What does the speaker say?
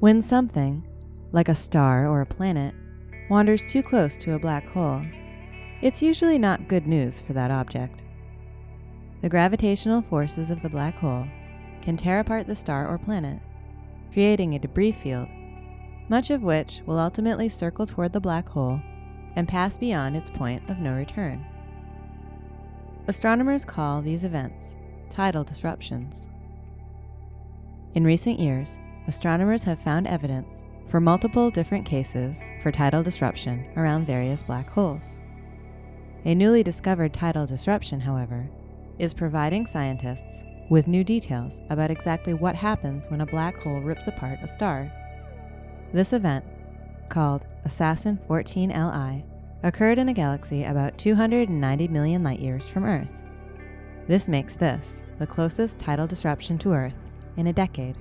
When something, like a star or a planet, wanders too close to a black hole, it's usually not good news for that object. The gravitational forces of the black hole can tear apart the star or planet, creating a debris field, much of which will ultimately circle toward the black hole and pass beyond its point of no return. Astronomers call these events tidal disruptions. In recent years, astronomers have found evidence for multiple different cases for tidal disruption around various black holes. A newly discovered tidal disruption, however, is providing scientists with new details about exactly what happens when a black hole rips apart a star. This event, called Assassin 14 Li, occurred in a galaxy about 290 million light years from Earth. This makes this the closest tidal disruption to Earth in a decade.